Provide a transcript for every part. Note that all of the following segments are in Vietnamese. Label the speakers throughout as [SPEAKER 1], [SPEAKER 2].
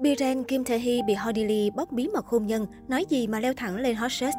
[SPEAKER 1] Biren Kim Tae Hee bị Honey Lee bóc bí mật hôn nhân, nói gì mà leo thẳng lên hot search.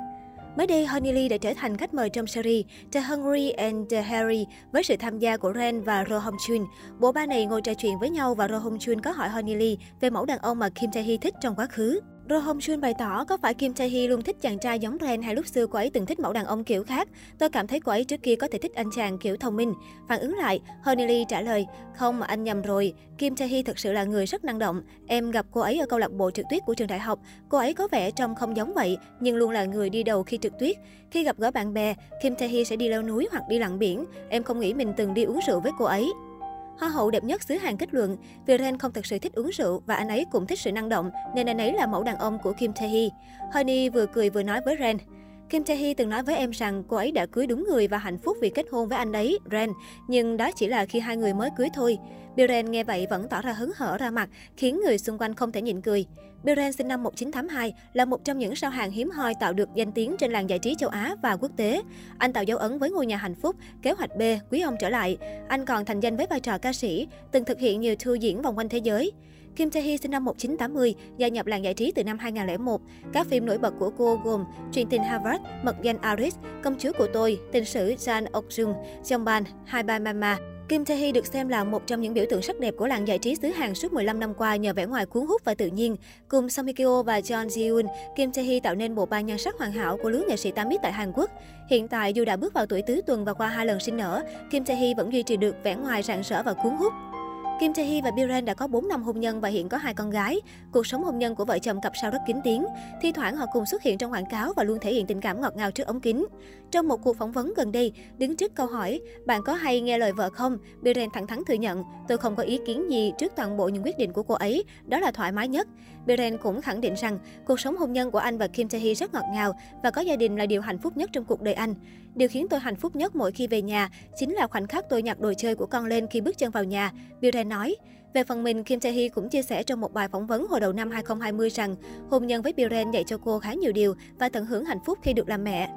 [SPEAKER 1] Mới đây, Honey Lee đã trở thành khách mời trong series The Hungry and the Harry với sự tham gia của Ren và Ro Hong Chun. Bộ ba này ngồi trò chuyện với nhau và Ro Hong Chun có hỏi Honey Lee về mẫu đàn ông mà Kim Tae Hee thích trong quá khứ. Ro Hong Jun bày tỏ có phải Kim Tae Hee luôn thích chàng trai giống Ren hay lúc xưa cô ấy từng thích mẫu đàn ông kiểu khác. Tôi cảm thấy cô ấy trước kia có thể thích anh chàng kiểu thông minh. Phản ứng lại, Honey Lee trả lời, không anh nhầm rồi. Kim Tae Hee thực sự là người rất năng động. Em gặp cô ấy ở câu lạc bộ trượt tuyết của trường đại học. Cô ấy có vẻ trông không giống vậy, nhưng luôn là người đi đầu khi trượt tuyết. Khi gặp gỡ bạn bè, Kim Tae Hee sẽ đi leo núi hoặc đi lặn biển. Em không nghĩ mình từng đi uống rượu với cô ấy. Hoa hậu đẹp nhất xứ Hàn kết luận, vì Ren không thực sự thích uống rượu và anh ấy cũng thích sự năng động, nên anh ấy là mẫu đàn ông của Kim Tae Hee. Honey vừa cười vừa nói với Ren. Kim Tae Hee từng nói với em rằng cô ấy đã cưới đúng người và hạnh phúc vì kết hôn với anh ấy, Ren, nhưng đó chỉ là khi hai người mới cưới thôi. Biren nghe vậy vẫn tỏ ra hứng hở ra mặt, khiến người xung quanh không thể nhịn cười. Biren sinh năm 1982 là một trong những sao hàng hiếm hoi tạo được danh tiếng trên làng giải trí châu Á và quốc tế. Anh tạo dấu ấn với ngôi nhà hạnh phúc, kế hoạch B, quý ông trở lại. Anh còn thành danh với vai trò ca sĩ, từng thực hiện nhiều tour diễn vòng quanh thế giới. Kim Tae Hee sinh năm 1980, gia nhập làng giải trí từ năm 2001. Các phim nổi bật của cô gồm Truyền tình Harvard, Mật danh Aris, Công chúa của tôi, Tình sử Jan Ok-jung, Jeongban, Hai Ba Mama. Kim Tae Hee được xem là một trong những biểu tượng sắc đẹp của làng giải trí xứ Hàn suốt 15 năm qua nhờ vẻ ngoài cuốn hút và tự nhiên. Cùng Song Hye Kyo và John Ji Eun, Kim Tae Hee tạo nên bộ ba nhan sắc hoàn hảo của lứa nghệ sĩ 8 tại Hàn Quốc. Hiện tại dù đã bước vào tuổi tứ tuần và qua hai lần sinh nở, Kim Tae Hee vẫn duy trì được vẻ ngoài rạng rỡ và cuốn hút. Kim Tae Hee và Biren đã có 4 năm hôn nhân và hiện có hai con gái. Cuộc sống hôn nhân của vợ chồng cặp sao rất kín tiếng. Thi thoảng họ cùng xuất hiện trong quảng cáo và luôn thể hiện tình cảm ngọt ngào trước ống kính. Trong một cuộc phỏng vấn gần đây, đứng trước câu hỏi bạn có hay nghe lời vợ không? Biren thẳng thắn thừa nhận tôi không có ý kiến gì trước toàn bộ những quyết định của cô ấy, đó là thoải mái nhất. Biren cũng khẳng định rằng cuộc sống hôn nhân của anh và Kim Tae Hee rất ngọt ngào và có gia đình là điều hạnh phúc nhất trong cuộc đời anh. Điều khiến tôi hạnh phúc nhất mỗi khi về nhà chính là khoảnh khắc tôi nhặt đồ chơi của con lên khi bước chân vào nhà, Biren nói. Về phần mình, Kim Tae Hee cũng chia sẻ trong một bài phỏng vấn hồi đầu năm 2020 rằng hôn nhân với Biren dạy cho cô khá nhiều điều và tận hưởng hạnh phúc khi được làm mẹ.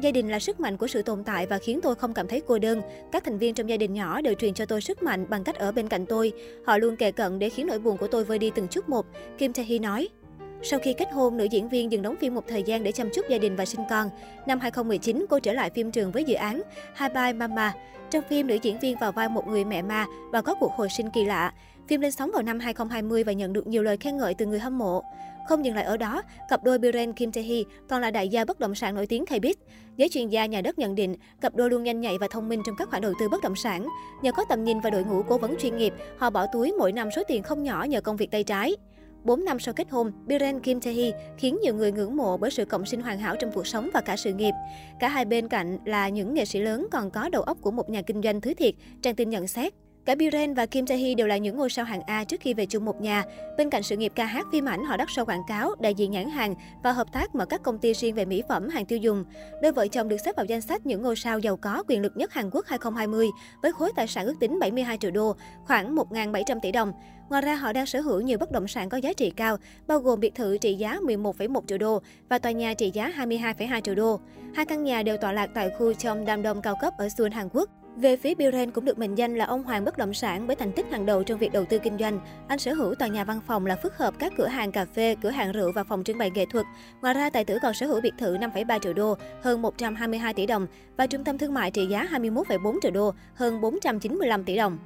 [SPEAKER 1] Gia đình là sức mạnh của sự tồn tại và khiến tôi không cảm thấy cô đơn. Các thành viên trong gia đình nhỏ đều truyền cho tôi sức mạnh bằng cách ở bên cạnh tôi. Họ luôn kề cận để khiến nỗi buồn của tôi vơi đi từng chút một, Kim Tae Hee nói. Sau khi kết hôn, nữ diễn viên dừng đóng phim một thời gian để chăm chút gia đình và sinh con. Năm 2019, cô trở lại phim trường với dự án Hi Bye Mama. Trong phim, nữ diễn viên vào vai một người mẹ ma và có cuộc hồi sinh kỳ lạ. Phim lên sóng vào năm 2020 và nhận được nhiều lời khen ngợi từ người hâm mộ. Không dừng lại ở đó, cặp đôi Biren Kim Tae Hee còn là đại gia bất động sản nổi tiếng K-Biz. Giới chuyên gia nhà đất nhận định, cặp đôi luôn nhanh nhạy và thông minh trong các khoản đầu tư bất động sản. Nhờ có tầm nhìn và đội ngũ cố vấn chuyên nghiệp, họ bỏ túi mỗi năm số tiền không nhỏ nhờ công việc tay trái. 4 năm sau kết hôn, Biren Kim Tae Hee khiến nhiều người ngưỡng mộ bởi sự cộng sinh hoàn hảo trong cuộc sống và cả sự nghiệp. Cả hai bên cạnh là những nghệ sĩ lớn còn có đầu óc của một nhà kinh doanh thứ thiệt, trang tin nhận xét. Cả Biren và Kim Tae Hee đều là những ngôi sao hạng A trước khi về chung một nhà. Bên cạnh sự nghiệp ca hát phim ảnh, họ đắt sâu quảng cáo, đại diện nhãn hàng và hợp tác mở các công ty riêng về mỹ phẩm, hàng tiêu dùng. Đôi vợ chồng được xếp vào danh sách những ngôi sao giàu có quyền lực nhất Hàn Quốc 2020 với khối tài sản ước tính 72 triệu đô, khoảng 1.700 tỷ đồng. Ngoài ra, họ đang sở hữu nhiều bất động sản có giá trị cao, bao gồm biệt thự trị giá 11,1 triệu đô và tòa nhà trị giá 22,2 triệu đô. Hai căn nhà đều tọa lạc tại khu Cheongdam-dong Đông cao cấp ở Seoul, Hàn Quốc. Về phía Bill Ren cũng được mệnh danh là ông hoàng bất động sản với thành tích hàng đầu trong việc đầu tư kinh doanh. Anh sở hữu tòa nhà văn phòng là phức hợp các cửa hàng cà phê, cửa hàng rượu và phòng trưng bày nghệ thuật. Ngoài ra, tài tử còn sở hữu biệt thự 5,3 triệu đô, hơn 122 tỷ đồng và trung tâm thương mại trị giá 21,4 triệu đô, hơn 495 tỷ đồng.